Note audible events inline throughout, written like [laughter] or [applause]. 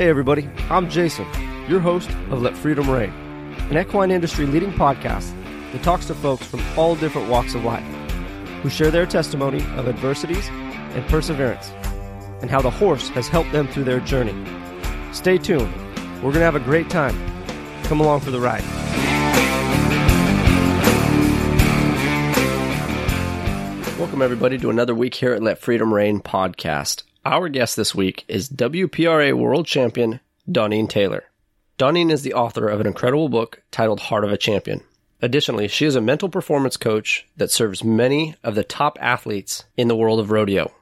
Hey, everybody, I'm Jason, your host of Let Freedom Reign, an equine industry leading podcast that talks to folks from all different walks of life who share their testimony of adversities and perseverance and how the horse has helped them through their journey. Stay tuned. We're going to have a great time. Come along for the ride. Welcome, everybody, to another week here at Let Freedom Reign podcast. Our guest this week is WPRA World Champion Doneen Taylor. Doneen is the author of an incredible book titled Heart of a Champion. Additionally, she is a mental performance coach that serves many of the top athletes in the world of rodeo.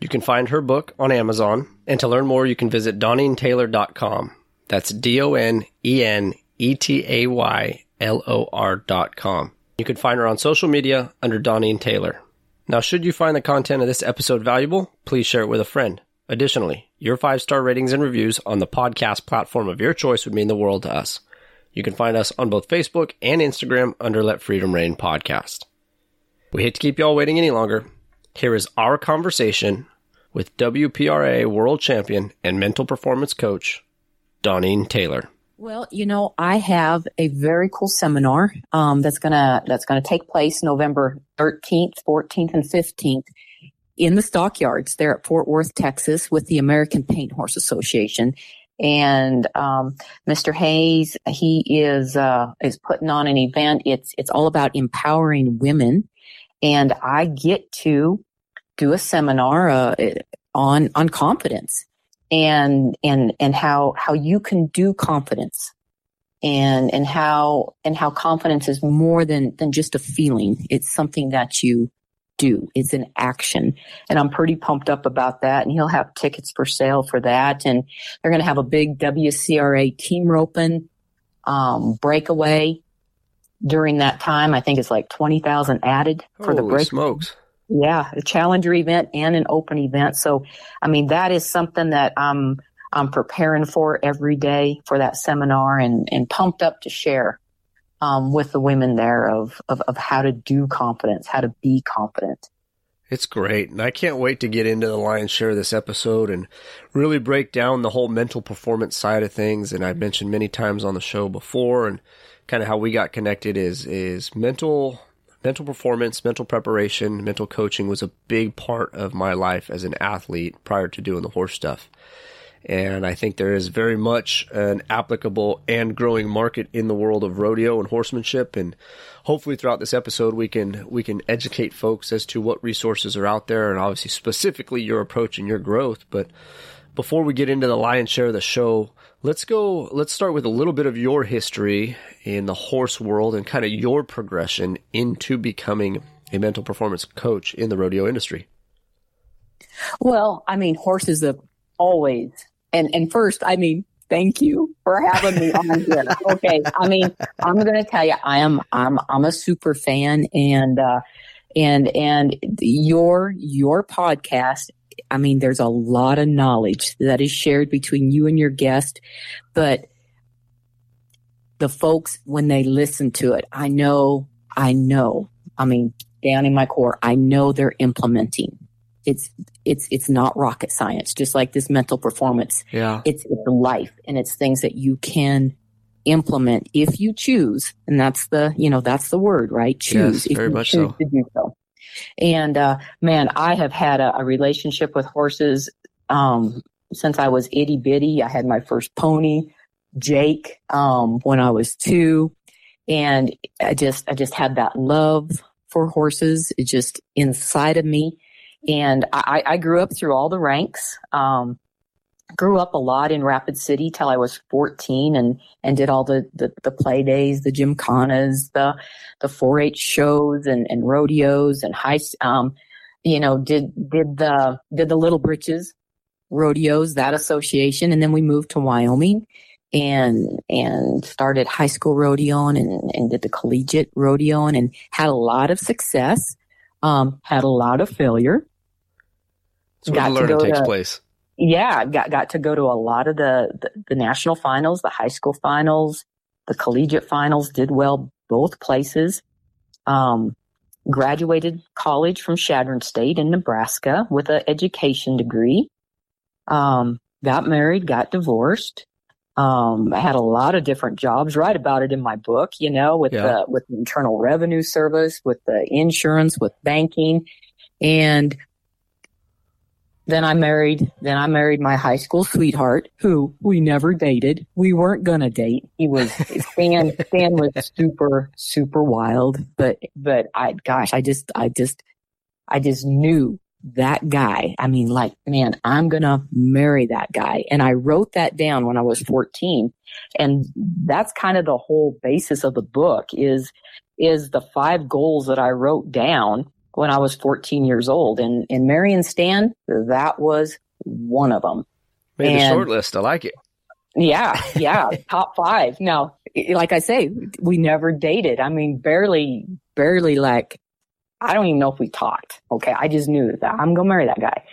You can find her book on Amazon, and to learn more, you can visit DoneenTaylor.com. That's D O N E N E T A Y L O R.com. You can find her on social media under Doneen Taylor. Now, should you find the content of this episode valuable, please share it with a friend. Additionally, your five star ratings and reviews on the podcast platform of your choice would mean the world to us. You can find us on both Facebook and Instagram under Let Freedom Reign Podcast. We hate to keep y'all waiting any longer. Here is our conversation with WPRA World Champion and Mental Performance Coach, Doneen Taylor. Well, you know, I have a very cool seminar um, that's gonna that's gonna take place November 13th, 14th, and 15th in the stockyards there at Fort Worth, Texas, with the American Paint Horse Association. And um, Mr. Hayes, he is uh, is putting on an event. It's it's all about empowering women, and I get to do a seminar uh, on on confidence and and and how how you can do confidence. And and how and how confidence is more than than just a feeling. It's something that you do. It's an action. And i'm pretty pumped up about that. And he'll have tickets for sale for that. And they're going to have a big wcra team roping um, breakaway during that time. I think it's like 20000 added for Holy the break smokes. Yeah, a challenger event and an open event. So, I mean, that is something that I'm, I'm preparing for every day for that seminar and, and pumped up to share, um, with the women there of, of, of how to do confidence, how to be confident. It's great. And I can't wait to get into the lion's share of this episode and really break down the whole mental performance side of things. And I've mentioned many times on the show before and kind of how we got connected is, is mental, mental performance, mental preparation, mental coaching was a big part of my life as an athlete prior to doing the horse stuff. And I think there is very much an applicable and growing market in the world of rodeo and horsemanship. And hopefully throughout this episode, we can, we can educate folks as to what resources are out there and obviously specifically your approach and your growth. But before we get into the lion's share of the show, let's go, let's start with a little bit of your history in the horse world and kind of your progression into becoming a mental performance coach in the rodeo industry. Well, I mean, horses have always, and, and first, I mean, thank you for having me on here. [laughs] Okay. I mean, I'm going to tell you, I am, I'm, I'm a super fan and, uh, and, and your, your podcast, I mean, there's a lot of knowledge that is shared between you and your guest, but the folks, when they listen to it, I know, I know, I mean, down in my core, I know they're implementing. It's, it's, it's not rocket science, just like this mental performance. Yeah. It's, it's life and it's things that you can implement if you choose. And that's the, you know, that's the word, right? Choose. Yes, if very you much choose so. To do so. And, uh, man, I have had a, a relationship with horses, um, since I was itty bitty. I had my first pony, Jake, um, when I was two. And I just, I just had that love for horses. It just inside of me. And I, I grew up through all the ranks. Um, grew up a lot in Rapid City till I was 14 and, and did all the, the, the play days, the gymkhanas, the, the 4-H shows and, and rodeos and high, um, you know, did, did the, did the Little Britches rodeos, that association. And then we moved to Wyoming and, and started high school rodeoing and, and did the collegiate rodeoing and had a lot of success. Um, had a lot of failure. That's where the learning takes to- place. Yeah, got got to go to a lot of the, the the national finals, the high school finals, the collegiate finals. Did well both places. Um, graduated college from Chadron State in Nebraska with an education degree. Um, got married, got divorced. Um, I had a lot of different jobs. Write about it in my book. You know, with Yeah. the with the Internal Revenue Service, with the insurance, with banking, and then I married. Then I married my high school sweetheart, who we never dated. We weren't gonna date. He was Stan. Stan was super super wild, but but I gosh, I just I just I just knew that guy. I mean, like, man, I'm going to marry that guy. And I wrote that down when I was 14. And that's kind of the whole basis of the book is, is the five goals that I wrote down when I was 14 years old. And, and Marion Stan, that was one of them. Made the short list. I like it. Yeah, yeah, [laughs] top five. Now, like I say, we never dated. I mean, barely, barely like, I don't even know if we talked. Okay. I just knew that I'm going to marry that guy.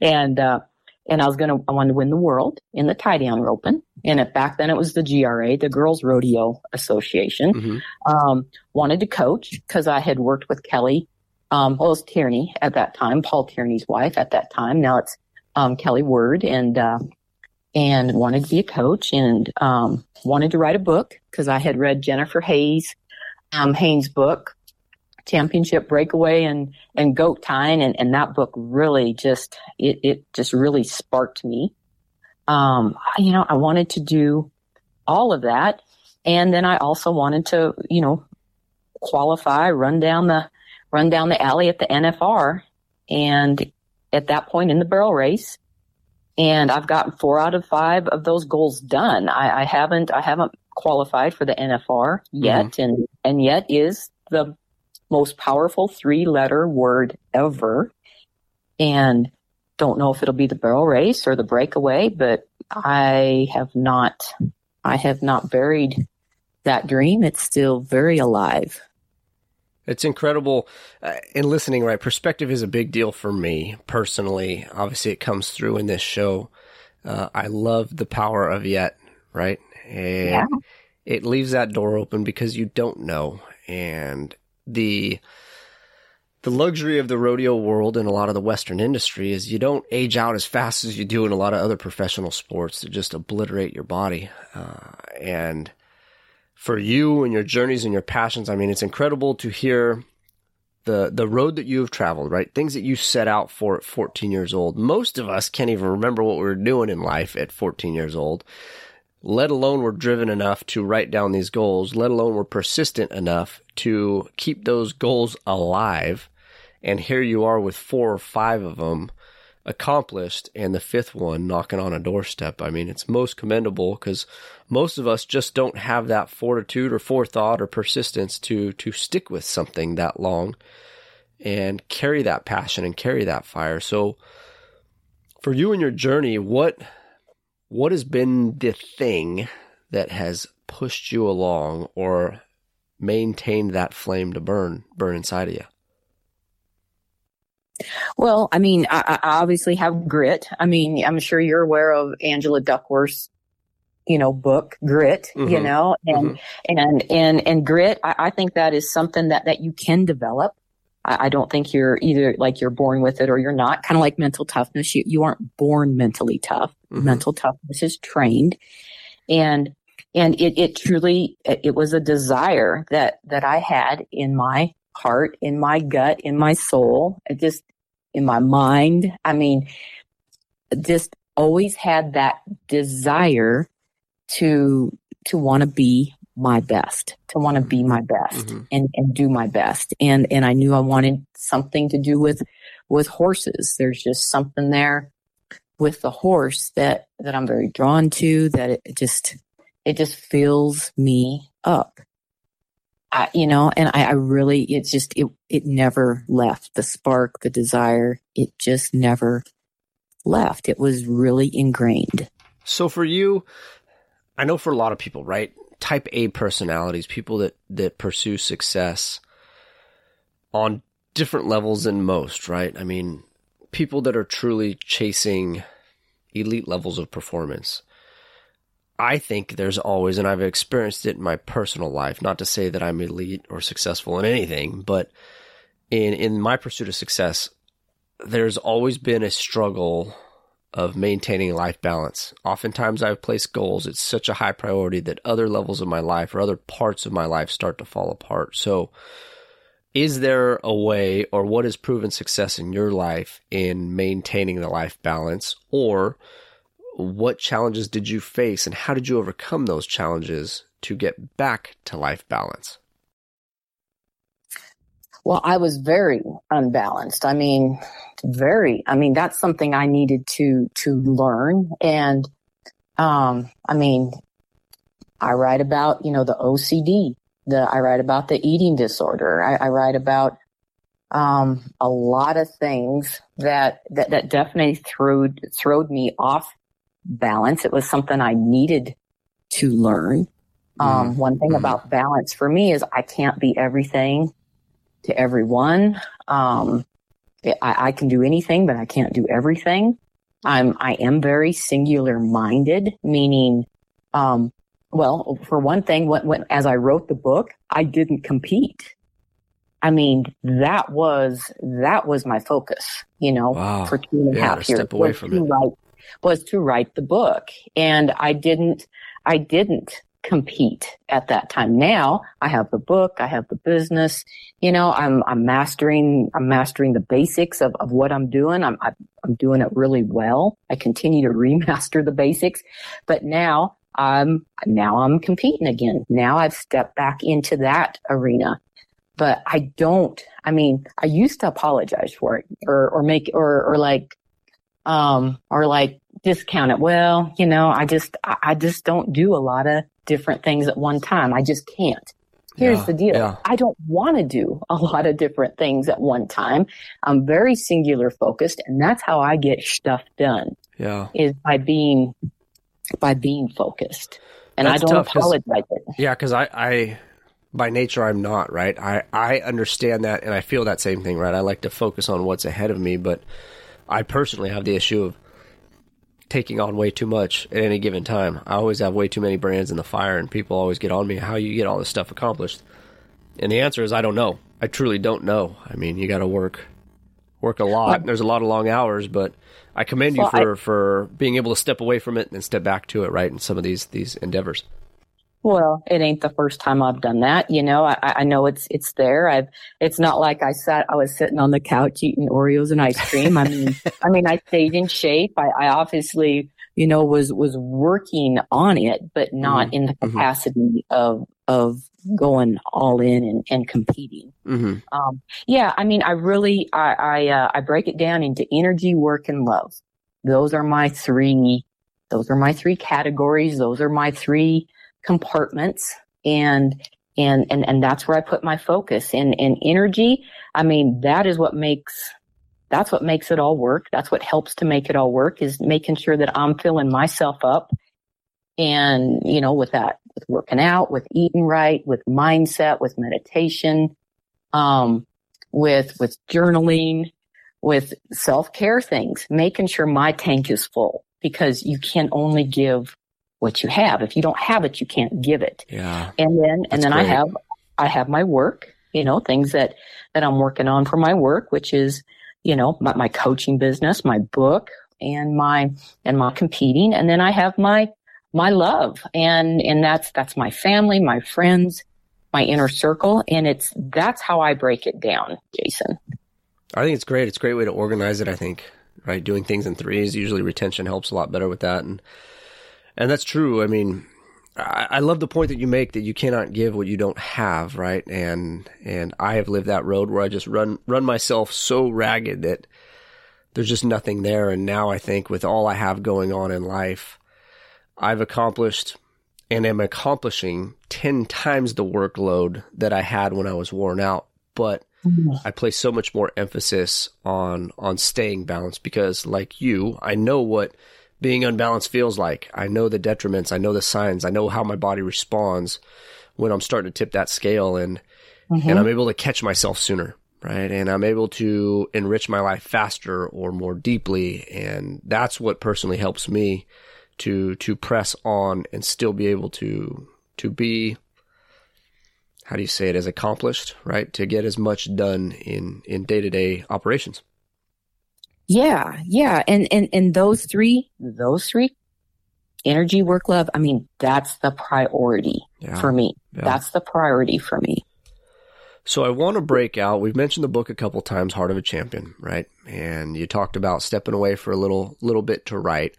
And, uh, and I was going to, I wanted to win the world in the tie down roping. And it, back then it was the GRA, the Girls Rodeo Association. hmm Um, wanted to coach because I had worked with Kelly, um, well, it was Tierney at that time, Paul Tierney's wife at that time. Now it's, um, Kelly Word and, uh, and wanted to be a coach and, um, wanted to write a book because I had read Jennifer Hayes, um, Haynes' book, Championship Breakaway and, and Goat Tying. And, and that book really just, it, it just really sparked me. Um, you know, I wanted to do all of that. And then I also wanted to, you know, qualify, run down the, run down the alley at the NFR. And at that point in the barrel race, and I've gotten four out of five of those goals done. I, I haven't, I haven't qualified for the NFR yet, mm-hmm. and and yet is the most powerful three letter word ever. And don't know if it'll be the barrel race or the breakaway, but I have not, I have not buried that dream. It's still very alive. It's incredible. Uh, in listening, right? Perspective is a big deal for me personally. Obviously, it comes through in this show. Uh, I love the power of yet, right? And Yeah. it leaves that door open because you don't know. And the, the luxury of the rodeo world and a lot of the Western industry is you don't age out as fast as you do in a lot of other professional sports that just obliterate your body. Uh, and for you and your journeys and your passions, I mean, it's incredible to hear the the road that you've traveled, right? Things that you set out for at 14 years old. Most of us can't even remember what we were doing in life at 14 years old, let alone we're driven enough to write down these goals, let alone we're persistent enough to keep those goals alive. And here you are with four or five of them accomplished and the fifth one knocking on a doorstep. I mean, it's most commendable because most of us just don't have that fortitude or forethought or persistence to to stick with something that long and carry that passion and carry that fire. So for you and your journey, what what has been the thing that has pushed you along or maintained that flame to burn burn inside of you? Well, I mean, I, I obviously have grit. I mean, I'm sure you're aware of Angela Duckworth's, you know, book Grit. You Mhm. know, and and and and grit. I, I think that is something that that you can develop. I, I don't think you're either like you're born with it or you're not. Kind of like mental toughness. You you aren't born mentally tough. Mhm. Mental toughness is trained, and and it it truly it was a desire that that I had in my heart, in my gut, in my soul. Just in my mind. I mean, just always had that desire to to want to be my best, to want to be my best Mhm. and and do my best. And and I knew I wanted something to do with with horses. There's just something there with the horse that that I'm very drawn to that it just it just fills me up. I, you know, and I, I really, it's just, it, it never left the spark, the desire. It just never left. It was really ingrained. So for you, I know for a lot of people, right? Type A personalities, people that, that pursue success on different levels than most, right? I mean, people that are truly chasing elite levels of performance. I think there's always, and I've experienced it in my personal life, not to say that I'm elite or successful in anything, but in, in my pursuit of success, there's always been a struggle of maintaining life balance. Oftentimes I've placed goals. It's such a high priority that other levels of my life or other parts of my life start to fall apart. So is there a way or what has proven success in your life in maintaining the life balance or what challenges did you face and how did you overcome those challenges to get back to life balance? Well, I was very unbalanced. I mean, very, I mean, that's something I needed to, to learn. And, um, I mean, I write about, you know, the OCD, the, I write about the eating disorder. I, I write about, um, a lot of things that, that, that definitely threw, throwed me off balance. It was something I needed to learn. Um, mm one thing mm about balance for me is I can't be everything to everyone. Um, I, I, can do anything, but I can't do everything. I'm, I am very singular minded, meaning, um, well, for one thing, when, when, as I wrote the book, I didn't compete. I mean, that was, that was my focus, you know, wow. for two and a yeah, half years. Step away from it. Was to write the book. And I didn't, I didn't compete at that time. Now I have the book, I have the business, you know, I'm, I'm mastering, I'm mastering the basics of, of what I'm doing. I'm, I'm doing it really well. I continue to [laughs] remaster the basics, but now I'm, now I'm competing again. Now I've stepped back into that arena, but I don't, I mean, I used to apologize for it or, or make, or, or like, um, or like discount it. Well, you know, I just, I just don't do a lot of different things at one time. I just can't. Here's yeah, the deal. Yeah. I don't want to do a lot of different things at one time. I'm very singular focused and that's how I get stuff done. Yeah. Is by being, by being focused. And That's I don't 'cause- apologize it. Yeah, because I, I, by nature, I'm not right. I, I understand that, and I feel that same thing. Right. I like to focus on what's ahead of me, but I personally have the issue of taking on way too much at any given time. I always have way too many brands in the fire, and people always get on me how you get all this stuff accomplished. And the answer is I don't know. I truly don't know. I mean, you got to work, work a lot. Well- There's a lot of long hours, but I commend you Well, for for being able to step away from it and step back to it. Right in some of these these endeavors. Well, it ain't the first time I've done that. You know, I, I know it's it's there. I've it's not like I sat I was sitting on the couch eating Oreos and ice cream. I mean, I mean, I stayed in shape. I, I obviously, you know, was was working on it, but not in the mhm. capacity of of going all in and, and competing. Mm-hmm. Um, yeah, I mean, I really, I, I, uh, I break it down into energy, work, and love. Those are my three, those are my three categories. Those are my three compartments. And, and, and, and that's where I put my focus and, and energy. I mean, that is what makes, that's what makes it all work. That's what helps to make it all work is making sure that I'm filling myself up and, you know, with that, with working out, with eating right, with mindset, with meditation, um, with, with journaling, with self-care things, making sure my tank is full because you can only give what you have. If you don't have it, you can't give it. Yeah. And then, That's and then I have, I have my work, you know, things that, that I'm working on for my work, which is, you know, my, my coaching business, my book and my, and my competing. And then I have my, my love and, and that's, that's my family, my friends, my inner circle. And it's, that's how I break it down, Jason. I think it's great. It's a great way to organize it. I think right, doing things in threes usually retention helps a lot better with that, and and that's true. I mean, I, I love the point that you make that you cannot give what you don't have, right? And and I have lived that road where I just run run myself so ragged that there's just nothing there. And now I think with all I have going on in life, I've accomplished and am accomplishing ten times the workload that I had when I was worn out, but mm-hmm. I place so much more emphasis on on staying balanced because like you, I know what being unbalanced feels like. I know the detriments, I know the signs, I know how my body responds when I'm starting to tip that scale and Mhm. and I'm able to catch myself sooner, right? And I'm able to enrich my life faster or more deeply and that's what personally helps me to to press on and still be able to to be how do you say it as accomplished right to get as much done in in day-to-day operations Yeah, yeah. And, and, and those three, those three, energy, work, love, I mean, that's the priority Yeah. for me. Yeah. That's the priority for me. So I want to break out. We've mentioned the book a couple times, Heart of a Champion, right? And you talked about stepping away for a little little bit to write.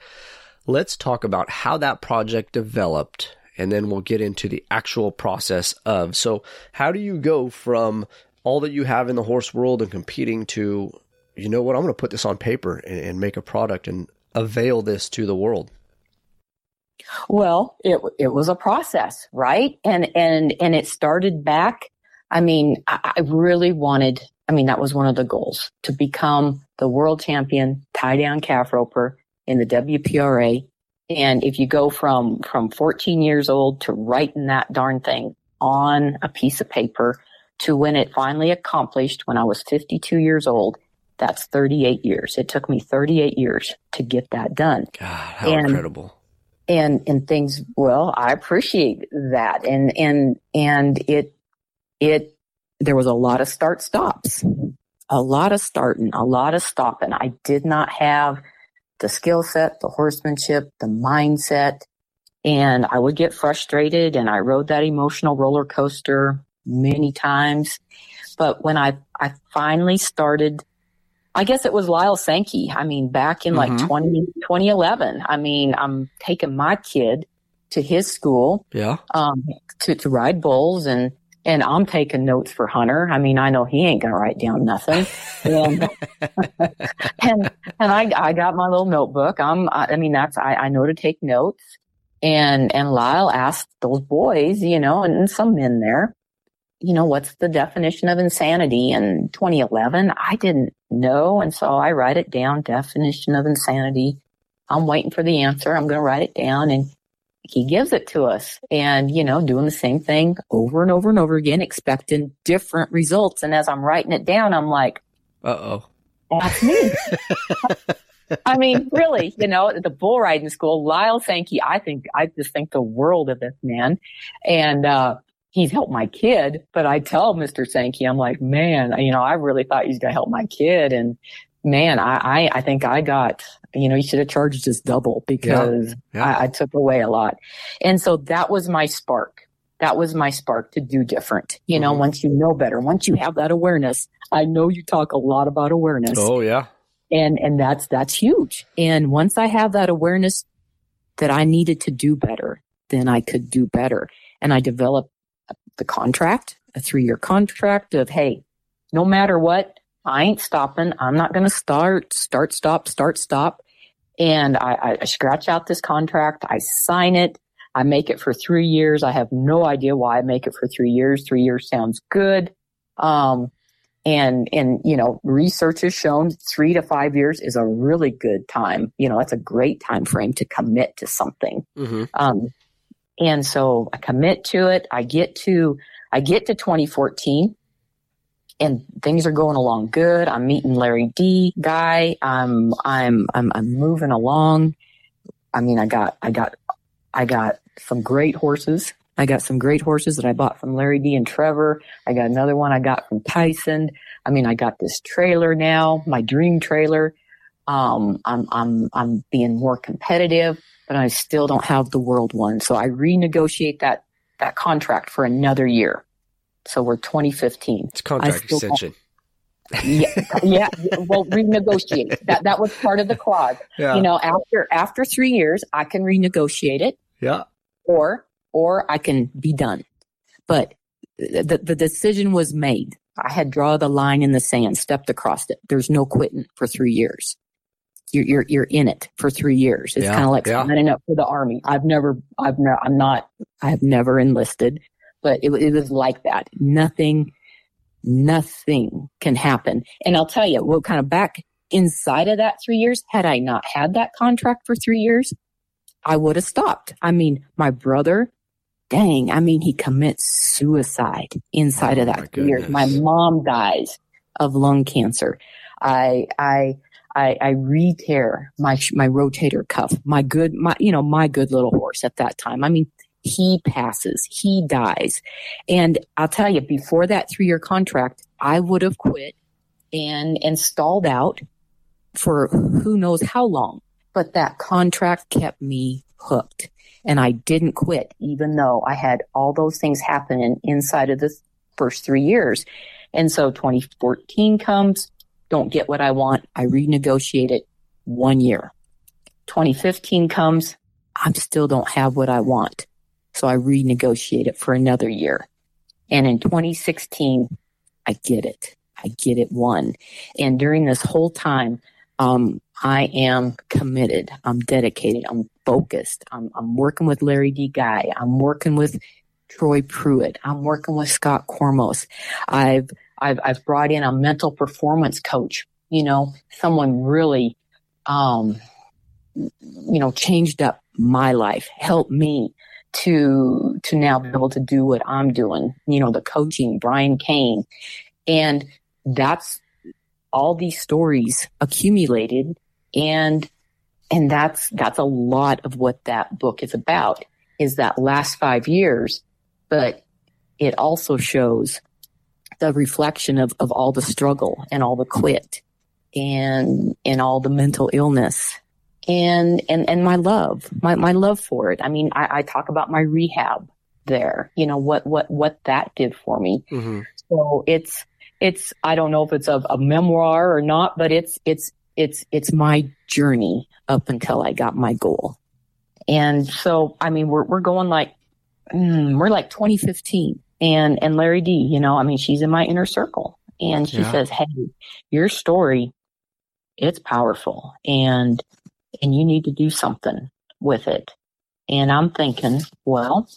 Let's talk about how that project developed and then we'll get into the actual process of. So, how do you go from all that you have in the horse world and competing to, you know what, I'm going to put this on paper and, and make a product and avail this to the world? Well, it it was a process, right? And and and it started back. I mean, I, I really wanted. I mean, that was one of the goals to become the world champion tie down calf roper in the WPRA. And if you go from from 14 years old to writing that darn thing on a piece of paper to when it finally accomplished when I was 52 years old, that's 38 years. It took me 38 years to get that done God, how And- incredible. and and things well i appreciate that and and and it it there was a lot of start stops a lot of starting a lot of stopping i did not have the skill set the horsemanship the mindset and i would get frustrated and i rode that emotional roller coaster many times but when i i finally started I guess it was Lyle Sankey. I mean, back in like Mhm. 20, 2011. I mean, I'm taking my kid to his school Yeah. um, to, to ride bulls and, and I'm taking notes for Hunter. I mean, I know he ain't going to write down nothing. And, [laughs] and, and I, I got my little notebook. I'm, I, I mean, that's, I, I know to take notes. And, and Lyle asked those boys, you know, and, and some men there, you know, what's the definition of insanity in 2011? I didn't know. And so I write it down, definition of insanity. I'm waiting for the answer. I'm going to write it down and he gives it to us and, you know, doing the same thing over and over and over again, expecting different results. And as I'm writing it down, I'm like, Uh oh. that's me. [laughs] I mean, really, you know, at the bull riding school, Lyle Sankey, I think, I just think the world of this man. And, uh, he's helped my kid, but I tell Mr. Sankey, I'm like, man, you know, I really thought he was going to help my kid. And man, I, I, I think I got, you know, you should have charged us double because Yeah. I, I took away a lot. And so that was my spark. That was my spark to do different. You know, Mhm. once you know better, once you have that awareness, I know you talk a lot about awareness Oh, yeah. and and that's that's huge and once i have that awareness that i needed to do better then i could do better and i developed the contract a three year contract of hey no matter what i ain't stopping. I'm not going to start start stop start stop. And I, I scratch out this contract. I sign it. I make it for three years. I have no idea why i make it for three years. Three years sounds good. Um, and and you know research has shown three to five years is a really good time. You know that's a great time frame to commit to something. Mm-hmm. um and so i commit to it i get to i get to 2014 and things are going along good i'm meeting Lari Dee Guy i'm i'm i'm, I'm moving along i mean i got i got i got some great horses I got some great horses that I bought from Lari Dee and Trevor. I got another one I got from Tyson. I mean, I got this trailer now, my dream trailer. Um, I'm, I'm, I'm being more competitive, but I still don't have the world one. So I renegotiate that, that contract for another year. So we're 2015. It's contract extension. Yeah. yeah. Well, renegotiate. That, that was part of the clause. Yeah. You know, after, after three years, I can renegotiate it yeah. or or I can be done. But the the decision was made. I had draw the line in the sand, stepped across it. There's no quitting for three years. You're you're you're in it for three years. It's Yeah, kind of like yeah. signing up for the army. I've never I've no I'm not I have never enlisted, but it, it was like that. Nothing nothing can happen. And I'll tell you, what kind of back inside of that three years, had I not had that contract for three years, I would have stopped. I mean, my brother, dang, I mean, he commits suicide inside Oh, of that three years. My mom dies of lung cancer. I, I, I, I re-tear my, my rotator cuff, my good, my, you know, my good little horse at that time. I mean, he passes, he dies. And I'll tell you, before that three year contract, I would have quit and, and stalled out for who knows how long. But that contract kept me hooked and I didn't quit, even though I had all those things happening inside of the first three years. And so 2014 comes, don't get what I want. I renegotiate it one year. 2015 comes, I still don't have what I want. So I renegotiate it for another year. And in 2016, I get it. I get it one. And during this whole time, um, I am committed. I'm dedicated. I'm focused. I'm, I'm working with Lari Dee Guy. I'm working with Troy Pruitt. I'm working with Scott Cormos. I've, I've, I've brought in a mental performance coach, you know, someone really, um, you know, changed up my life, helped me to, to now be able to do what I'm doing, you know, the coaching, Brian Cain. And that's all these stories accumulated and and that's that's a lot of what that book is about is that last 5 years but it also shows the reflection of, of all the struggle and all the quit and and all the mental illness and and and my love my my love for it i mean i, I talk about my rehab there you know what what what that did for me mm-hmm. so it's it's I don't know if it's a, a memoir or not, but it's it's it's it's my journey up until I got my goal. And so, I mean, we're we're going like mm, we're like 2015, and and Lari Dee. You know, I mean, she's in my inner circle, and she yeah. says, "Hey, your story, it's powerful, and and you need to do something with it." And I'm thinking, well,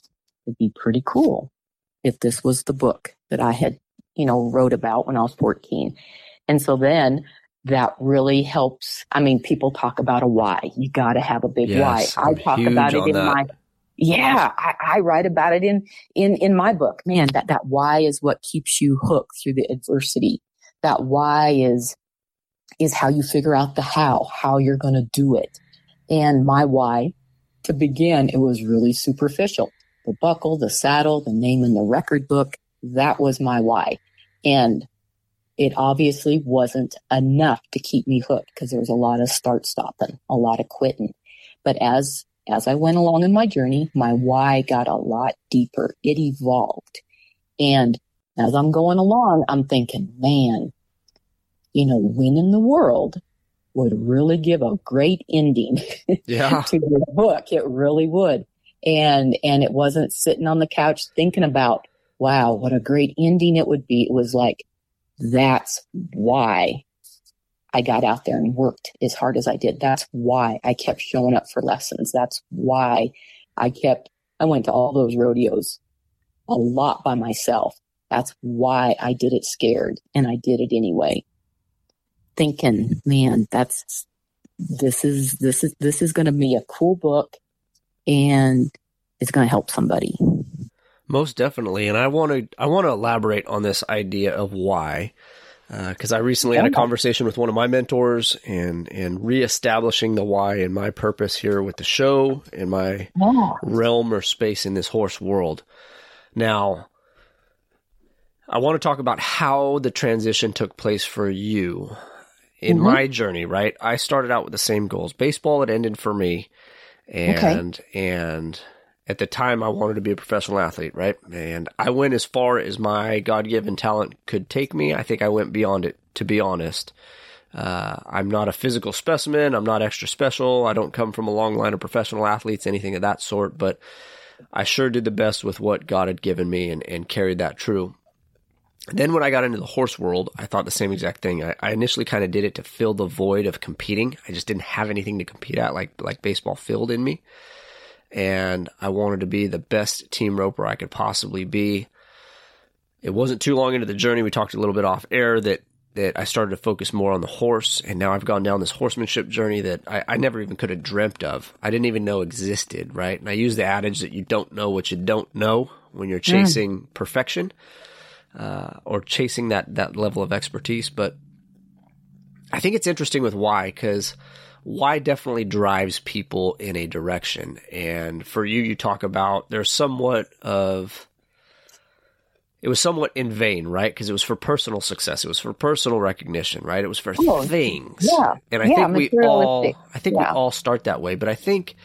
it'd be pretty cool if this was the book that I had you know, wrote about when I was 14. And so then that really helps. I mean, people talk about a why. You got to have a big yes, why. I talk about it in that. my, yeah, I, I, write about it in, in, in my book. Man, that, that why is what keeps you hooked through the adversity. That why is, is how you figure out the how, how you're going to do it. And my why to begin, it was really superficial. The buckle, the saddle, the name in the record book. That was my why. And it obviously wasn't enough to keep me hooked because there was a lot of start stopping, a lot of quitting. But as, as I went along in my journey, my why got a lot deeper. It evolved. And as I'm going along, I'm thinking, man, you know, winning the world would really give a great ending [laughs] yeah. to your book. It really would. And, and it wasn't sitting on the couch thinking about wow, what a great ending it would be. It was like, that's why I got out there and worked as hard as I did. That's why I kept showing up for lessons. That's why I kept, I went to all those rodeos a lot by myself. That's why I did it scared and I did it anyway. Thinking, man, that's, this is, this is, this is going to be a cool book and it's going to help somebody. Most definitely, and I want to I want to elaborate on this idea of why, because uh, I recently had a conversation with one of my mentors and and reestablishing the why and my purpose here with the show and my yeah. realm or space in this horse world. Now, I want to talk about how the transition took place for you in mm-hmm. my journey. Right, I started out with the same goals. Baseball had ended for me, and okay. and at the time I wanted to be a professional athlete, right? And I went as far as my God given talent could take me. I think I went beyond it, to be honest. Uh, I'm not a physical specimen. I'm not extra special. I don't come from a long line of professional athletes, anything of that sort, but I sure did the best with what God had given me and, and carried that true. then when I got into the horse world, I thought the same exact thing. I, I initially kind of did it to fill the void of competing. I just didn't have anything to compete at like, like baseball filled in me and I wanted to be the best team roper I could possibly be. It wasn't too long into the journey. We talked a little bit off air that that I started to focus more on the horse, and now I've gone down this horsemanship journey that I, I never even could have dreamt of. I didn't even know existed, right? And I use the adage that you don't know what you don't know when you're chasing mm. perfection uh, or chasing that that level of expertise. But I think it's interesting with why because why definitely drives people in a direction. And for you, you talk about there's somewhat of it was somewhat in vain, right? Because it was for personal success. It was for personal recognition, right? It was for Oh, things. yeah. And I Yeah, think we all. I think Yeah. we all start that way, but I think,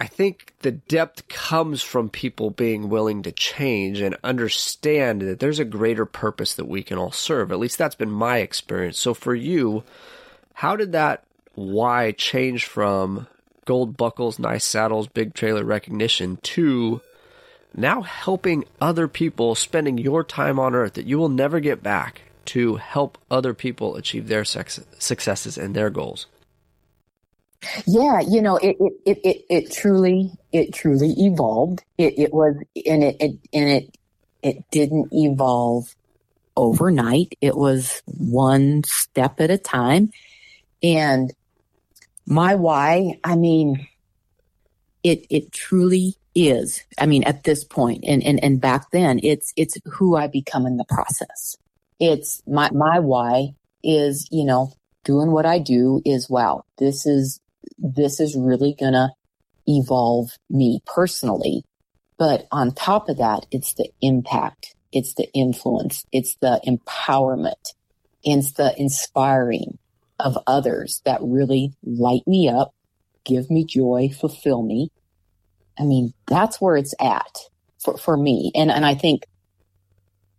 I think the depth comes from people being willing to change and understand that there's a greater purpose that we can all serve. At least that's been my experience. So for you, how did that why change from gold buckles, nice saddles, big trailer recognition to now helping other people, spending your time on earth that you will never get back to help other people achieve their successes and their goals? Yeah, you know, it it, it, it, it truly it truly evolved. It it was and it, it and it it didn't evolve overnight. It was one step at a time. And my why, I mean, it it truly is. I mean, at this point and, and, and back then it's it's who I become in the process. It's my my why is, you know, doing what I do is wow, this is this is really gonna evolve me personally. But on top of that, it's the impact, it's the influence, it's the empowerment, it's the inspiring of others that really light me up, give me joy, fulfill me. I mean, that's where it's at for, for me. And, and I think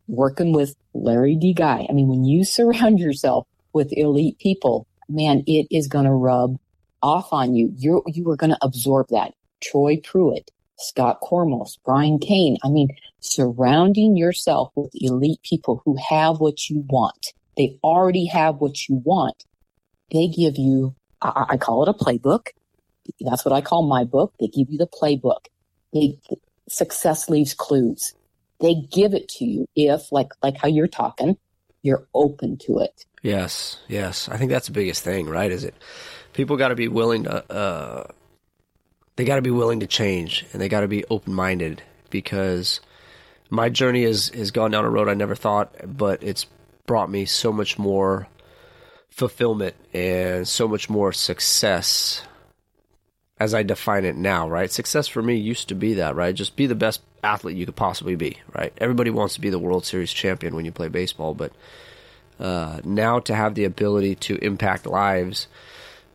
working with Lari Dee Guy, I mean, when you [laughs] surround yourself with elite people, man, it is going to rub off on you. You're, you are going to absorb that. Troy Pruitt, Scott Cormos, Brian Cain. I mean, surrounding yourself with elite people who have what you want. They already have what you want. They give you, I, I call it a playbook. That's what I call my book. They give you the playbook. They, success leaves clues. They give it to you if, like, like how you're talking, you're open to it. Yes, yes. I think that's the biggest thing, right? Is it people got to be willing to uh, they got to be willing to change and they got to be open minded because my journey has has gone down a road I never thought, but it's brought me so much more fulfillment and so much more success as I define it now, right? Success for me used to be that, right? Just be the best athlete you could possibly be, right? Everybody wants to be the World Series champion when you play baseball, but uh, now to have the ability to impact lives,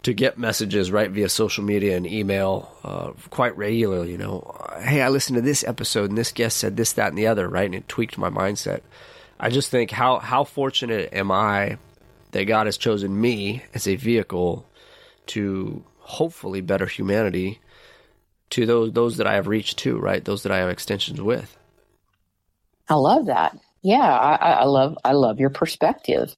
to get messages right via social media and email uh, quite regularly, you know, hey, I listened to this episode and this guest said this, that, and the other, right? And it tweaked my mindset. I just think how how fortunate am I that God has chosen me as a vehicle to hopefully better humanity to those those that I have reached to, right? Those that I have extensions with. I love that. Yeah, I, I love I love your perspective.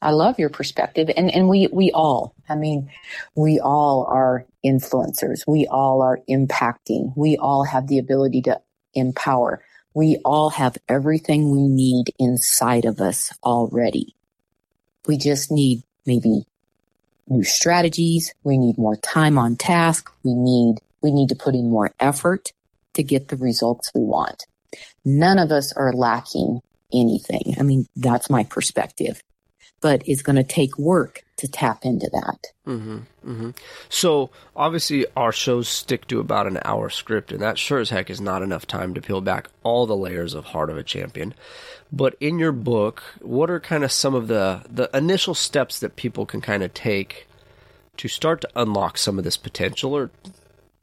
I love your perspective, and and we we all. I mean, we all are influencers. We all are impacting. We all have the ability to empower. We all have everything we need inside of us already. We just need maybe new strategies. We need more time on task. We need we need to put in more effort to get the results we want. None of us are lacking anything. I mean, that's my perspective. But it's going to take work to tap into that. Mm-hmm, mm-hmm. So obviously, our shows stick to about an hour script, and that sure as heck is not enough time to peel back all the layers of Heart of a Champion. But in your book, what are kind of some of the the initial steps that people can kind of take to start to unlock some of this potential, or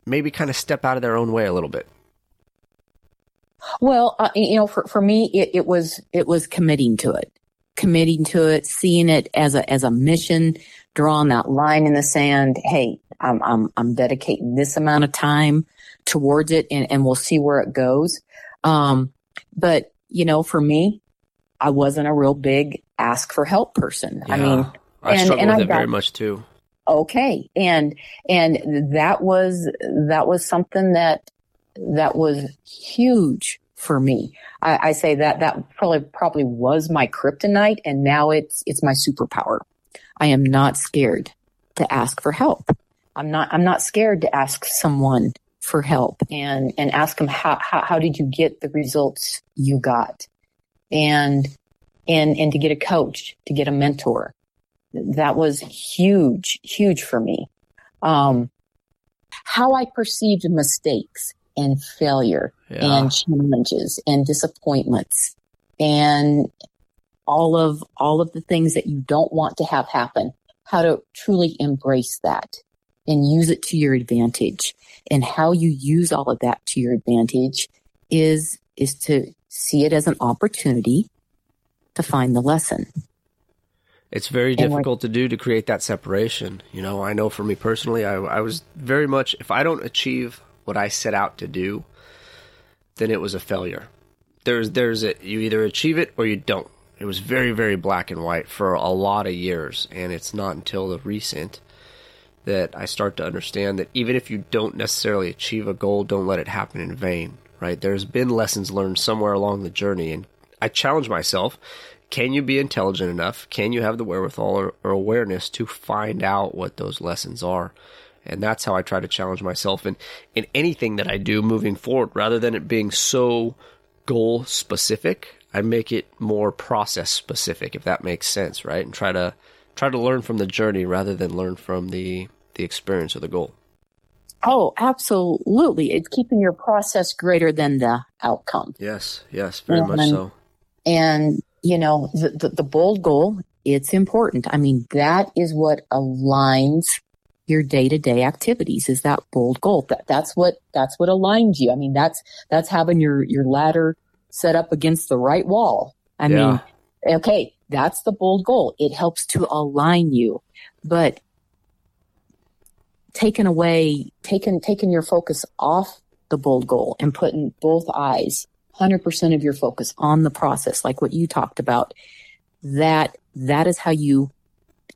maybe kind of step out of their own way a little bit? Well, uh, you know, for, for me, it, it was, it was committing to it, committing to it, seeing it as a, as a mission, drawing that line in the sand. Hey, I'm, I'm, I'm dedicating this amount of time towards it and, and we'll see where it goes. Um, but you know, for me, I wasn't a real big ask for help person. I mean, I and- struggle and with it very much too. okay and and that was that was something that that was huge for me. I, I say that that probably probably was my kryptonite and now it's it's my superpower. I am not scared to ask for help. I'm not i'm not scared to ask someone for help and and ask them how how, how did you get the results you got? And and and to get a coach to get a mentor. That was huge, huge for me. Um, how I perceived mistakes and failure Yeah. and challenges and disappointments and all of all of the things that you don't want to have happen how to truly embrace that and use it to your advantage and how you use all of that to your advantage is is to see it as an opportunity to find the lesson It's very difficult to do to create that separation. You know, I know for me personally, I, I was very much, if I don't achieve what I set out to do, then it was a failure. There's, there's a, you either achieve it or you don't. It was very, very black and white for a lot of years. And it's not until the recent that I start to understand that even if you don't necessarily achieve a goal, don't let it happen in vain, right? There's been lessons learned somewhere along the journey. And I challenge myself can you be intelligent enough? Can you have the wherewithal or, or awareness to find out what those lessons are? And that's how I try to challenge myself in, in anything that I do moving forward, rather than it being so goal specific. I make it more process specific, if that makes sense, right? And try to try to learn from the journey rather than learn from the the experience or the goal. oh absolutely it's keeping your process greater than the outcome Yes, yes, very Yeah, much so. And, you know, the, the, the bold goal, it's important. I mean, that is what aligns your day to day activities is that bold goal. That, that's what, that's what aligns you. I mean, that's, that's having your, your ladder set up against the right wall. I Yeah. mean, okay, that's the bold goal. It helps to align you, but taking away, taking, taking your focus off the bold goal and putting both eyes 100% of your focus on the process, like what you talked about, that, that is how you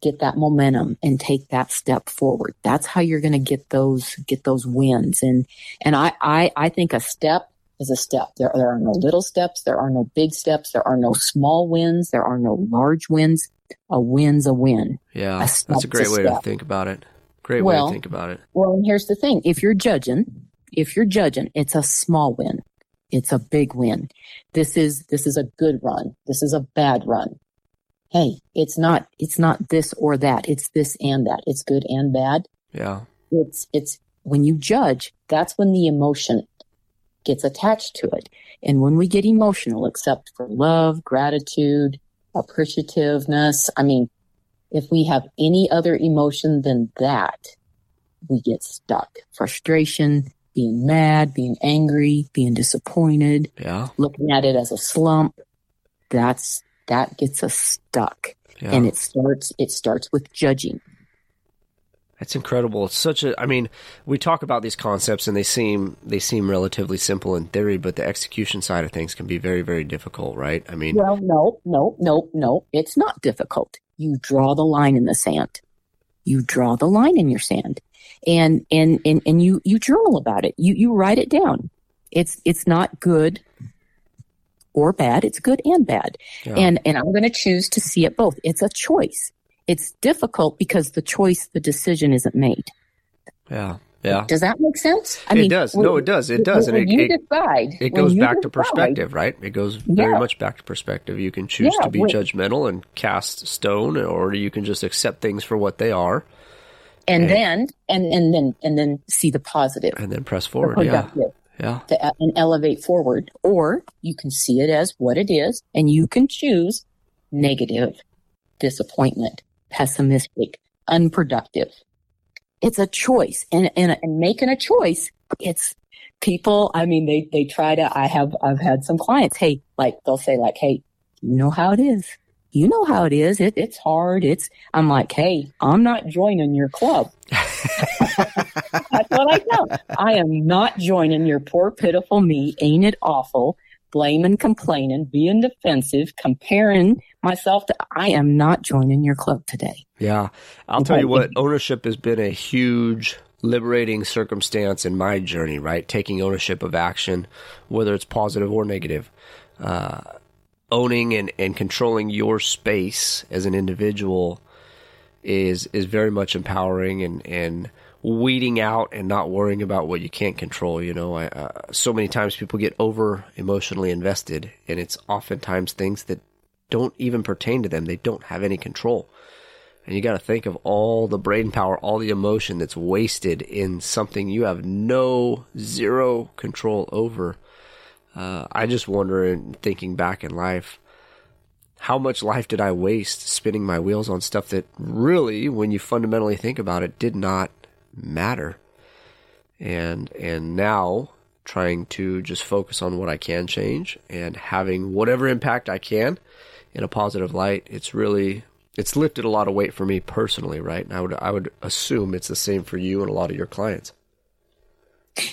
get that momentum and take that step forward. That's how you're going to get those, get those wins. And, and I, I, I think a step is a step. There, there are no little steps. There are no big steps. There are no small wins. There are no large wins. A win's a win. Yeah, A that's a great a way to think about it. Great way to think about it. Well, and here's the thing. If you're judging, if you're judging, it's a small win. It's a big win. This is, this is a good run. This is a bad run. Hey, it's not, it's not this or that. It's this and that. It's good and bad. Yeah, It's, it's when you judge, that's when the emotion gets attached to it. And when we get emotional, except for love, gratitude, appreciativeness, I mean, if we have any other emotion than that, we get stuck. Frustration, being mad, being angry, being disappointed, yeah, looking at it as a slump. That's, that gets us stuck. yeah. And it starts, it starts with judging. That's incredible. It's such a. I mean, we talk about these concepts and they seem they seem relatively simple in theory, but the execution side of things can be very very difficult, right? I mean, Well, no, no, no, no. It's not difficult. You draw the line in the sand. You draw the line in your sand. And and and, and you, you journal about it. You you write it down. It's it's not good or bad. It's good and bad. yeah, And and I'm gonna choose to see it both. It's a choice. It's difficult because the choice, the decision isn't made. yeah, yeah. Does that make sense? I It does. No, it does. It does. And When it- you it- decide, It goes back to perspective, right? It goes very Yeah. much back to perspective. You can choose Yeah, to be when- judgmental and cast stone, or you can just accept things for what they are and and- then and and then and then see the positive. and then press the forward. Yeah, productive. Yeah, to e- and elevate forward, or you can see it as what it is, and you can choose negative, disappointment, pessimistic, unproductive. It's a choice, and and, and making a choice, it's people. I mean, they they try to. I have I've had some clients. Hey, like they'll say like, hey, you know how it is. You know how it is. It, it's hard. It's. I'm like, hey, I'm not joining your club. [laughs] That's what I know. I am not joining your poor, pitiful me. Ain't it awful? Blaming, complaining, being defensive, comparing myself to. I am not joining your club today. yeah. I'll tell you what. Ownership has been a huge liberating circumstance in my journey. Right, taking ownership of action, whether it's positive or negative. Uh, owning and, and controlling your space as an individual is is very much empowering and and weeding out and not worrying about what you can't control. You know, I, uh, so many times people get over emotionally invested, and it's oftentimes things that don't even pertain to them. They don't have any control. And you got to think of all the brain power, all the emotion that's wasted in something you have no zero control over. Uh, I just wonder, in thinking back in life, how much life did I waste spinning my wheels on stuff that really, when you fundamentally think about it, did not matter. And and now trying to just focus on what I can change and having whatever impact I can in a positive light. It's really it's lifted a lot of weight for me personally, right? And I would I would assume it's the same for you and a lot of your clients.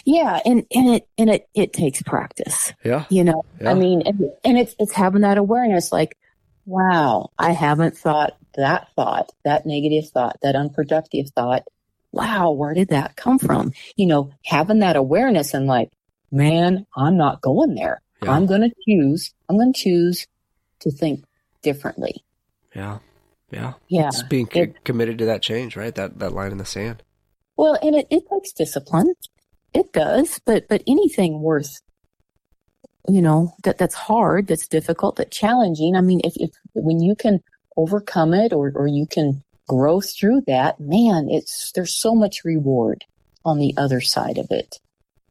Yeah, and and it and it it takes practice. Yeah, you know, yeah. I mean, and, and it's it's having that awareness, like, wow, I haven't thought that thought, that negative thought, that unproductive thought. Wow, where did that come from? You know, having that awareness and like, man, I'm not going there. Yeah. I'm going to choose. I'm going to choose to think differently. Yeah. Yeah. Yeah. It's being It- committed to that change, right? That that line in the sand. Well, and it, it takes discipline. It does, but but anything worth you know, that that's hard, that's difficult, that's challenging. I mean, if, if when you can overcome it or or you can grow through that, man, it's there's so much reward on the other side of it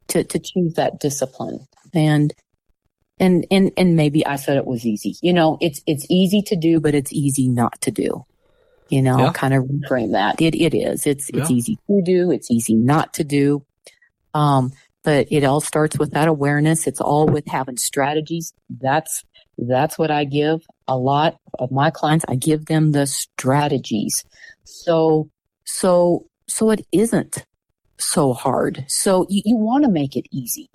to to choose that discipline. And and and and maybe I said it was easy. You know, it's it's easy to do, but it's easy not to do. You know, Yeah. kind of reframe that. It it is. It's it's easy to do. It's easy not to do. Um, but it all starts with that awareness. It's all with having strategies. That's that's what I give a lot of my clients. I give them the strategies. So so so it isn't so hard. So you, you want to make it easy.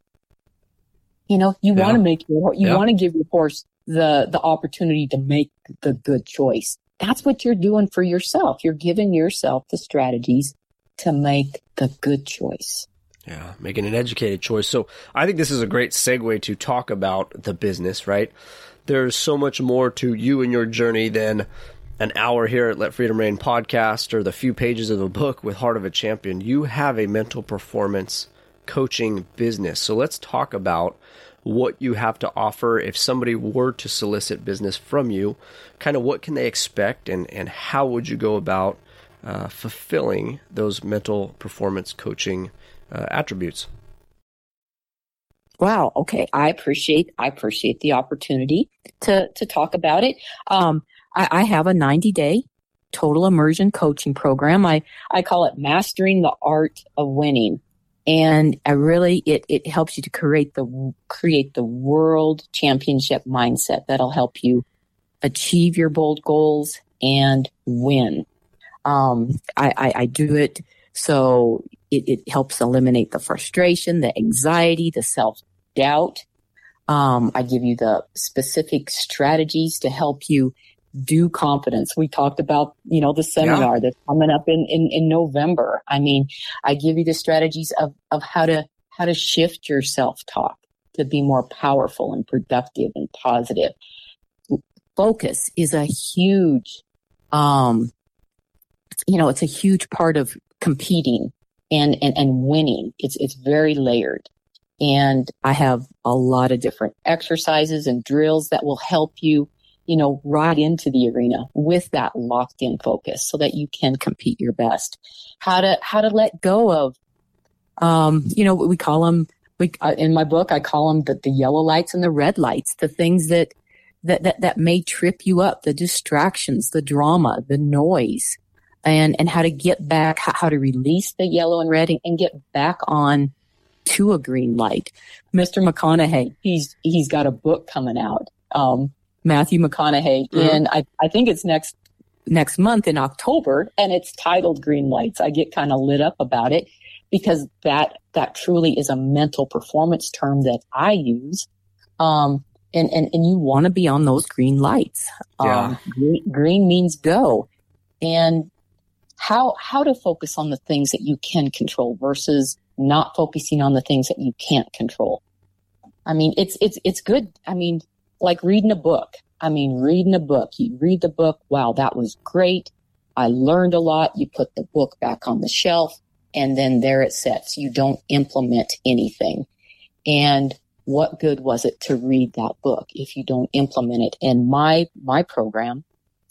You know, you Yeah. want to make your you Yeah. want to give your horse the the opportunity to make the good choice. That's what you're doing for yourself. You're giving yourself the strategies to make the good choice. Yeah, making an educated choice. So I think this is a great segue to talk about the business, right? There's so much more to you and your journey than an hour here at Let Freedom Rein podcast or the few pages of a book with Heart of a Champion. You have a mental performance coaching business. So let's talk about what you have to offer if somebody were to solicit business from you. Kind of what can they expect and, and how would you go about uh, fulfilling those mental performance coaching uh, attributes? Wow. Okay. I appreciate, I appreciate the opportunity to, to talk about it. Um, I, I have a 90 day total immersion coaching program. I, I call it mastering the art of winning. And I really, it, it helps you to create the, create the world championship mindset that'll help you achieve your bold goals and win. Um, I, I, I do it so it, it helps eliminate the frustration, the anxiety, the self doubt. Um, I give you the specific strategies to help you do confidence. We talked about, you know, the seminar that's coming up in, in, in November. I mean, I give you the strategies of, of how to, how to shift your self talk to be more powerful and productive and positive. Focus is a huge, um, you know, it's a huge part of competing and, and, and winning. It's, it's very layered. And I have a lot of different exercises and drills that will help you, you know, right into the arena with that locked in focus so that you can compete your best. How to, how to let go of, um, you know, we call them, we, uh, in my book, I call them the, the yellow lights and the red lights, the things that, that, that, that may trip you up, the distractions, the drama, the noise and and how to get back how, how to release the yellow and red and, and get back on to a green light mr mcconaughey he's he's got a book coming out um matthew mcconaughey Mhm. and i i think it's next next month in october and it's titled green lights i get kind of lit up about it because that that truly is a mental performance term that i use um and and, and you want to be on those green lights Yeah. um green, green means go and how how to focus on the things that you can control versus not focusing on the things that you can't control. I mean, it's it's it's good. I mean, like reading a book. I mean, reading a book. You read the book. Wow, that was great. I learned a lot. You put the book back on the shelf, and then there it sits. You don't implement anything. And what good was it to read that book if you don't implement it? And my my program,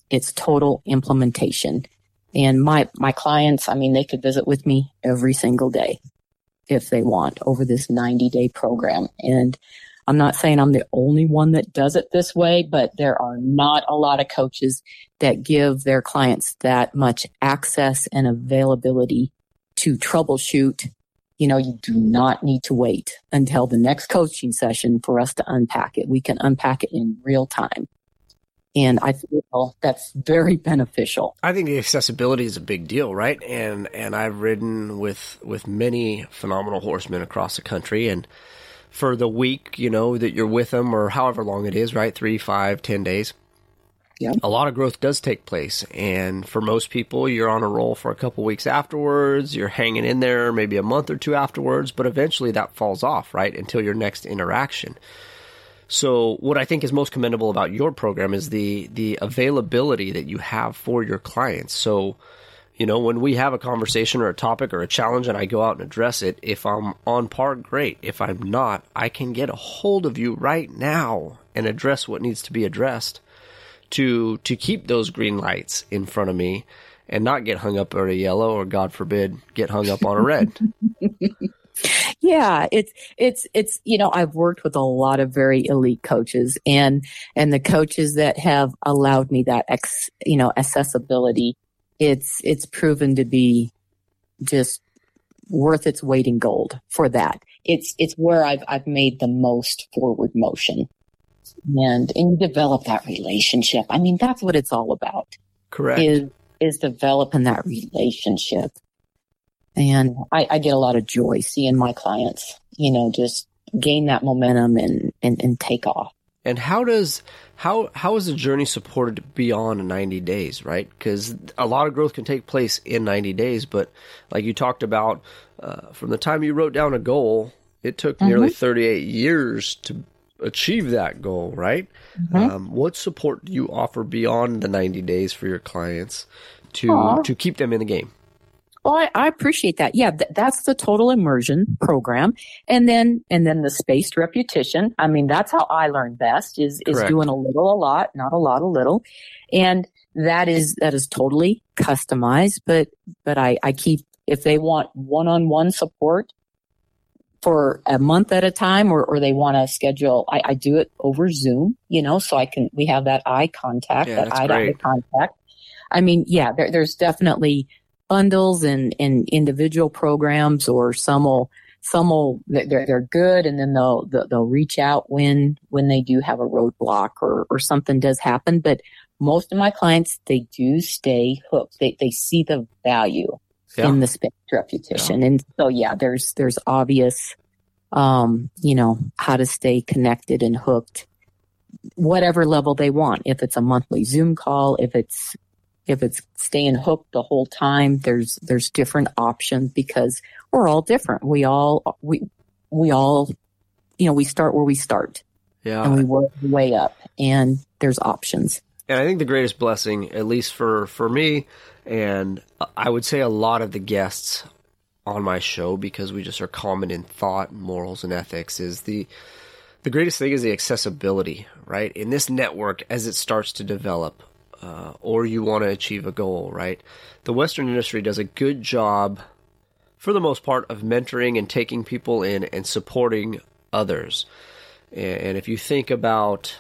it's total implementation And my, my clients, I mean, they could visit with me every single day if they want over this 90 day program. And I'm not saying I'm the only one that does it this way, but there are not a lot of coaches that give their clients that much access and availability to troubleshoot. You know, you do not need to wait until the next coaching session for us to unpack it. We can unpack it in real time. And I feel that's very beneficial. I think the accessibility is a big deal, right? And and I've ridden with with many phenomenal horsemen across the country, and for the week, you know, that you're with them, or however long it is, right? Three, five, ten days. Yeah. A lot of growth does take place, and for most people, you're on a roll for a couple weeks afterwards. You're hanging in there, maybe a month or two afterwards, but eventually that falls off, right? Until your next interaction. So what I think is most commendable about your program is the the availability that you have for your clients. So, you know, when we have a conversation or a topic or a challenge and I go out and address it, if I'm on par, great. If I'm not, I can get a hold of you right now and address what needs to be addressed to to keep those green lights in front of me and not get hung up on a yellow or God forbid get hung up on a red. [laughs] Yeah, it's it's it's you know I've worked with a lot of very elite coaches and and the coaches that have allowed me that ex you know accessibility it's it's proven to be just worth its weight in gold for that. It's it's where I've I've made the most forward motion. And and you develop that relationship. I mean that's what it's all about. Correct. Is is developing that relationship. And I, I get a lot of joy seeing my clients, you know, just gain that momentum and, and, and take off. And how does how how is the journey supported beyond 90 days, right? Because a lot of growth can take place in 90 days, but like you talked about, uh, from the time you wrote down a goal, it took mm-hmm. nearly 38 years to achieve that goal, right? Mm-hmm. Um, what support do you offer beyond the 90 days for your clients to Aww. to keep them in the game? Well, I, I appreciate that. Yeah, th- that's the total immersion program, and then and then the spaced repetition. I mean, that's how I learn best is is doing a little, a lot, not a lot, a little, and that is that is totally customized. But but I I keep if they want one on one support for a month at a time, or or they want to schedule, I, I do it over Zoom. You know, so I can we have that eye contact, yeah, that eye to eye contact. I mean, yeah, there, there's definitely bundles and, and individual programs or some will some will they're they're good and then they'll they'll reach out when when they do have a roadblock or or something does happen but most of my clients they do stay hooked they they see the value yeah. in the spaced repetition yeah. and so yeah there's there's obvious um you know how to stay connected and hooked whatever level they want if it's a monthly zoom call if it's if it's staying hooked the whole time, there's there's different options because we're all different. We all we we all you know we start where we start. Yeah. And we work way up and there's options. And I think the greatest blessing, at least for for me, and I would say a lot of the guests on my show, because we just are common in thought, morals, and ethics, is the the greatest thing is the accessibility, right? In this network, as it starts to develop, uh, or you want to achieve a goal, right? The Western industry does a good job, for the most part, of mentoring and taking people in and supporting others. And if you think about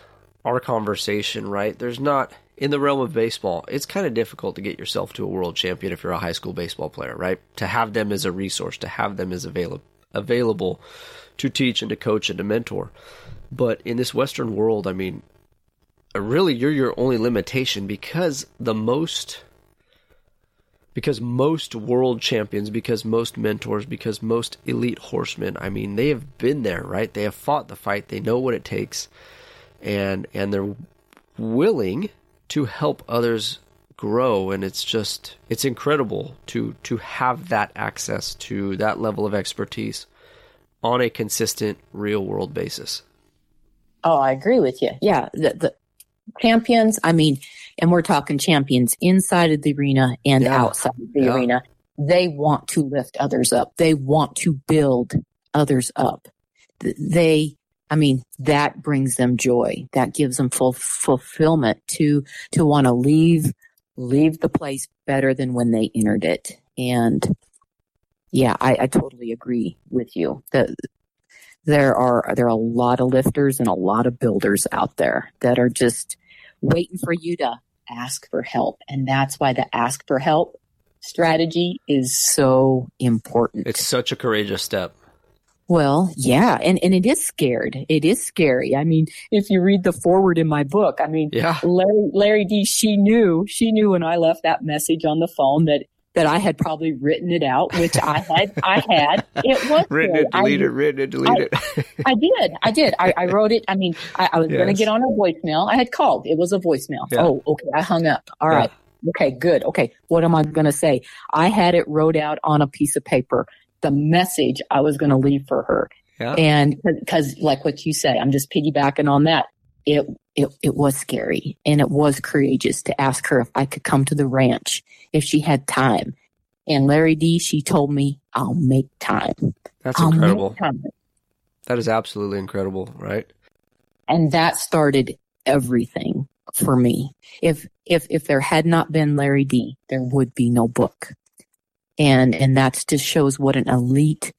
our conversation, right, there's not, in the realm of baseball, it's kind of difficult to get yourself to a world champion if you're a high school baseball player, right? To have them as a resource, to have them as available available to teach and to coach and to mentor. But in this Western world, I mean, Uh, really you're your only limitation because the most because most world champions, because most mentors, because most elite horsemen, I mean, they have been there, right? They have fought the fight, they know what it takes, and and they're willing to help others grow and it's just it's incredible to to have that access to that level of expertise on a consistent real world basis. Oh, I agree with you. Yeah, the, the champions. I mean, and we're talking champions inside of the arena and yeah. outside of the yeah. arena. They want to lift others up. They want to build others up. They, I mean, that brings them joy. That gives them full fulfillment to, to want to leave, leave the place better than when they entered it. And yeah, I, I totally agree with you. The, there are there are a lot of lifters and a lot of builders out there that are just waiting for you to ask for help, and that's why the ask for help strategy is so important. It's such a courageous step. Well, yeah, and, and it is scared. It is scary. I mean, if you read the forward in my book, I mean, yeah. Lari, Lari Dee, she knew, she knew when I left that message on the phone that, that I had probably written it out, which I had, I had. It [laughs] was written it, deleted it, written it, deleted it. I did, I did. I, I wrote it. I mean, I, I was yes. going to get on a voicemail. I had called. It was a voicemail. Yeah. Oh, okay. I hung up. All right. Yeah. Okay, good. Okay. What am I going to say? I had it wrote out on a piece of paper the message I was going to leave for her. Yeah. And because like what you say, I'm just piggybacking on that. It, it, it was scary and it was courageous to ask her if I could come to the ranch if she had time. And Lari Dee, she told me, I'll make time. That's I'll incredible. That is absolutely incredible, right? And that started everything for me. If, if, if there had not been Lari Dee, there would be no book and and that just shows what an elite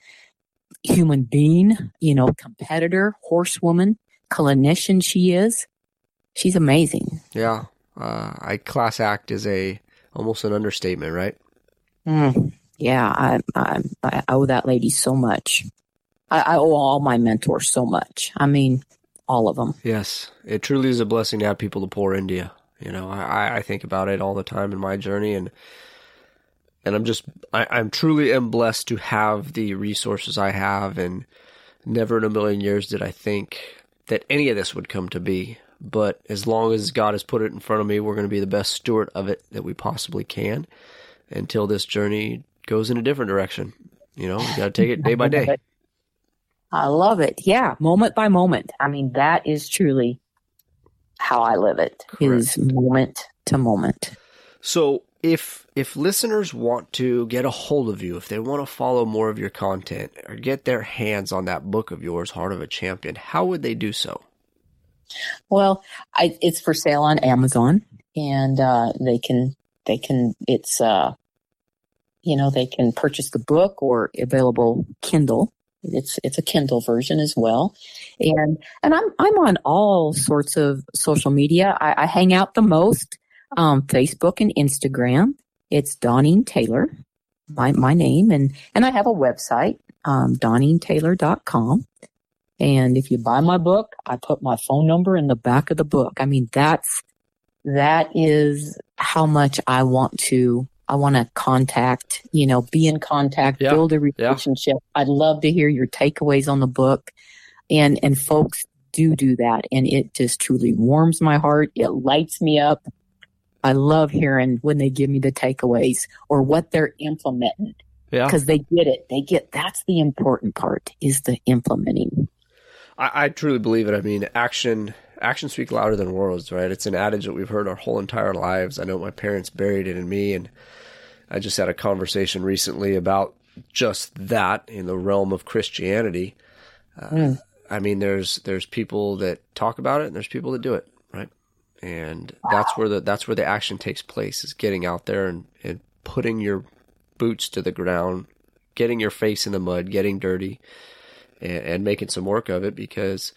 human being, you know, competitor, horsewoman, clinician she is. She's amazing. Yeah, uh, I class act is a almost an understatement, right? Mm, yeah, I, I, I owe that lady so much. I, I owe all my mentors so much. I mean, all of them. Yes, it truly is a blessing to have people to pour into you. You know, I, I think about it all the time in my journey, and and I'm just I, I'm truly am blessed to have the resources I have, and never in a million years did I think that any of this would come to be. But as long as God has put it in front of me, we're going to be the best steward of it that we possibly can until this journey goes in a different direction. You know, we got to take it day by [laughs] day. I love it. Yeah, moment by moment. I mean, that is truly how I live it. Correct. Is moment to moment. So, if if listeners want to get a hold of you, if they want to follow more of your content or get their hands on that book of yours, Heart of a Champion, how would they do so? Well, I, it's for sale on Amazon, and uh, they can they can it's uh, you know they can purchase the book or available Kindle. It's it's a Kindle version as well, and and I'm I'm on all sorts of social media. I, I hang out the most um, Facebook and Instagram. It's Doneen Taylor, my, my name. And, and I have a website, um, DoneenTaylor.com. And if you buy my book, I put my phone number in the back of the book. I mean, that's, that is how much I want to, I want to contact, you know, be in contact, yeah. build a relationship. Yeah. I'd love to hear your takeaways on the book. And, and folks do do that. And it just truly warms my heart. It lights me up. I love hearing when they give me the takeaways or what they're implementing. Yeah. Because they get it. They get that's the important part is the implementing. I, I truly believe it. I mean, action actions speak louder than words, right? It's an adage that we've heard our whole entire lives. I know my parents buried it in me and I just had a conversation recently about just that in the realm of Christianity. Uh, mm. I mean, there's there's people that talk about it and there's people that do it and that's where the that's where the action takes place is getting out there and, and putting your boots to the ground getting your face in the mud getting dirty and, and making some work of it because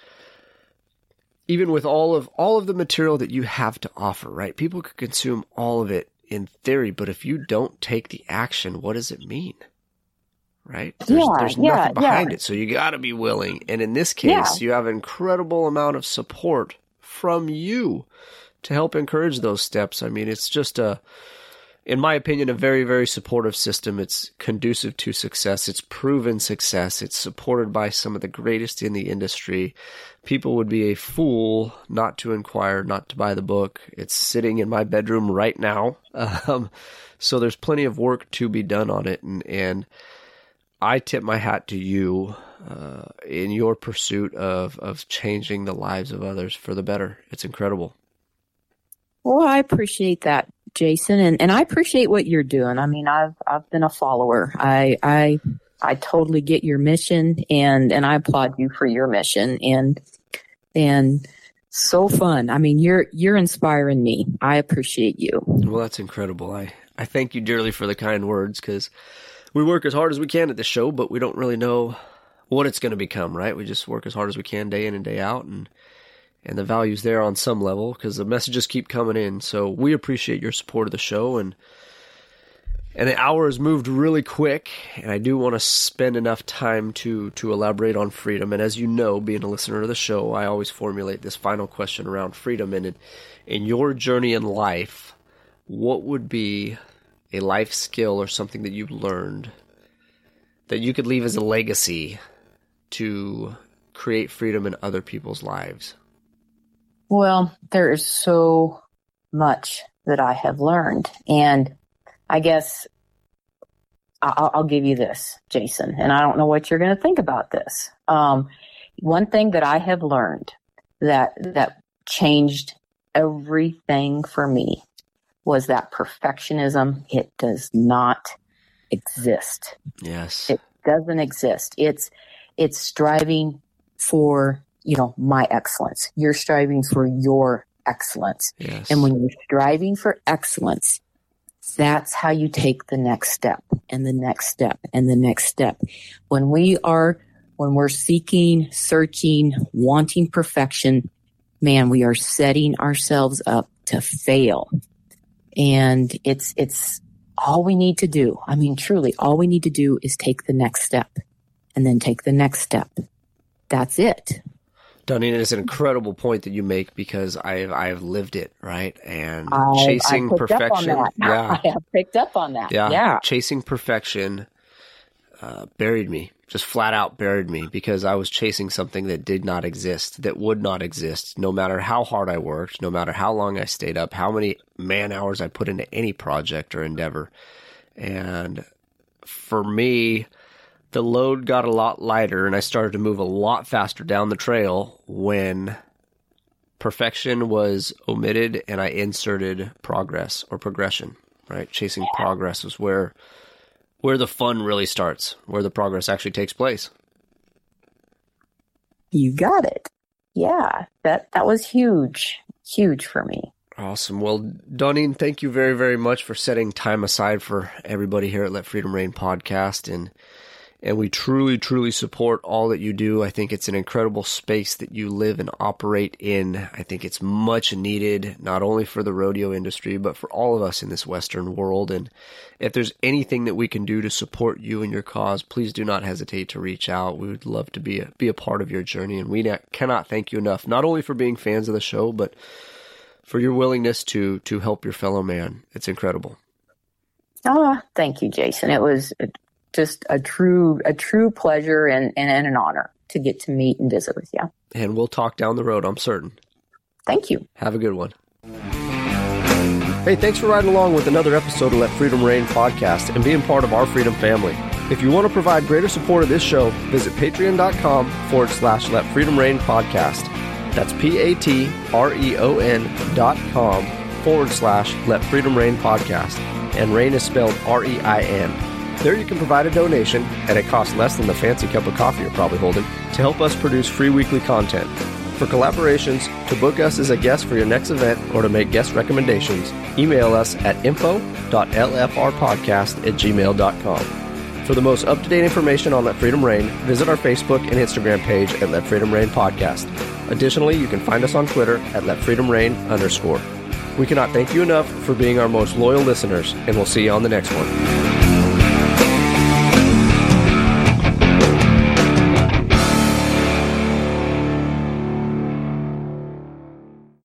even with all of all of the material that you have to offer right people could consume all of it in theory but if you don't take the action what does it mean? Right? There's, yeah, there's nothing yeah, behind yeah. it. So you got to be willing. And in this case you have an incredible amount of support from you to help encourage those steps. I mean, it's just a, in my opinion, a very, very supportive system. It's conducive to success. It's proven success. It's supported by some of the greatest in the industry. People would be a fool not to inquire, not to buy the book. It's sitting in my bedroom right now. [laughs] Um, so there's plenty of work to be done on it. And, and I tip my hat to you uh, in your pursuit of, of changing the lives of others for the better. It's incredible. Well, I appreciate that, Jason, and, and I appreciate what you're doing. I mean, I've I've been a follower. I I I totally get your mission, and and I applaud you for your mission, and and so fun. I mean, you're you're inspiring me. I appreciate you. Well, that's incredible. I I thank you dearly for the kind words because we work as hard as we can at this show, but we don't really know what it's going to become. Right? We just work as hard as we can day in and day out, and and the value's there on some level because the messages keep coming in. So we appreciate your support of the show and and the hour has moved really quick and I do want to spend enough time to to elaborate on freedom and as you know being a listener to the show I always formulate this final question around freedom and in, in your journey in life what would be a life skill or something that you've learned that you could leave as a legacy to create freedom in other people's lives well, there is so much that I have learned. And I guess I'll, I'll give you this, Jason, and I don't know what you're going to think about this. Um, one thing that I have learned that, that changed everything for me was that perfectionism, it does not exist. Yes. It doesn't exist. It's, it's striving for you know, my excellence. You're striving for your excellence. Yes. And when you're striving for excellence, that's how you take the next step and the next step and the next step. When we are, when we're seeking, searching, wanting perfection, man, we are setting ourselves up to fail. And it's, it's all we need to do. I mean, truly, all we need to do is take the next step and then take the next step. That's it. Doneen, it's an incredible point that you make because I've I've lived it, right? And I, chasing [laughs] I perfection. Yeah. I have picked up on that. Yeah. yeah. Chasing perfection uh, buried me, just flat out buried me because I was chasing something that did not exist, that would not exist, no matter how hard I worked, no matter how long I stayed up, how many man hours I put into any project or endeavor. And for me, the load got a lot lighter and I started to move a lot faster down the trail when perfection was omitted and I inserted progress or progression, right? Chasing progress was where where the fun really starts, where the progress actually takes place. You got it. Yeah, that that was huge, huge for me. Awesome. Well, Doneen, thank you very, very much for setting time aside for everybody here at Let Freedom Rein podcast and and we truly, truly support all that you do. I think it's an incredible space that you live and operate in. I think it's much needed, not only for the rodeo industry, but for all of us in this Western world. And if there's anything that we can do to support you and your cause, please do not hesitate to reach out. We would love to be a, be a part of your journey. And we cannot thank you enough, not only for being fans of the show, but for your willingness to, to help your fellow man. It's incredible. Oh, thank you, Jason. It was just a true a true pleasure and, and, and an honor to get to meet and visit with you. And we'll talk down the road, I'm certain. Thank you. Have a good one. Hey, thanks for riding along with another episode of Let Freedom Rein podcast and being part of our freedom family. If you want to provide greater support of this show, visit patreon.com forward slash Let Freedom Rein podcast. That's P A T R E O N dot com forward slash Let Freedom Rein podcast. And Reign is spelled R E I N. There you can provide a donation at a cost less than the fancy cup of coffee you're probably holding to help us produce free weekly content. For collaborations, to book us as a guest for your next event, or to make guest recommendations, email us at info.lfrpodcast at gmail.com. For the most up to date information on Let Freedom Rein, visit our Facebook and Instagram page at Let Freedom Rein Podcast. Additionally, you can find us on Twitter at Let Freedom Rein underscore. We cannot thank you enough for being our most loyal listeners, and we'll see you on the next one.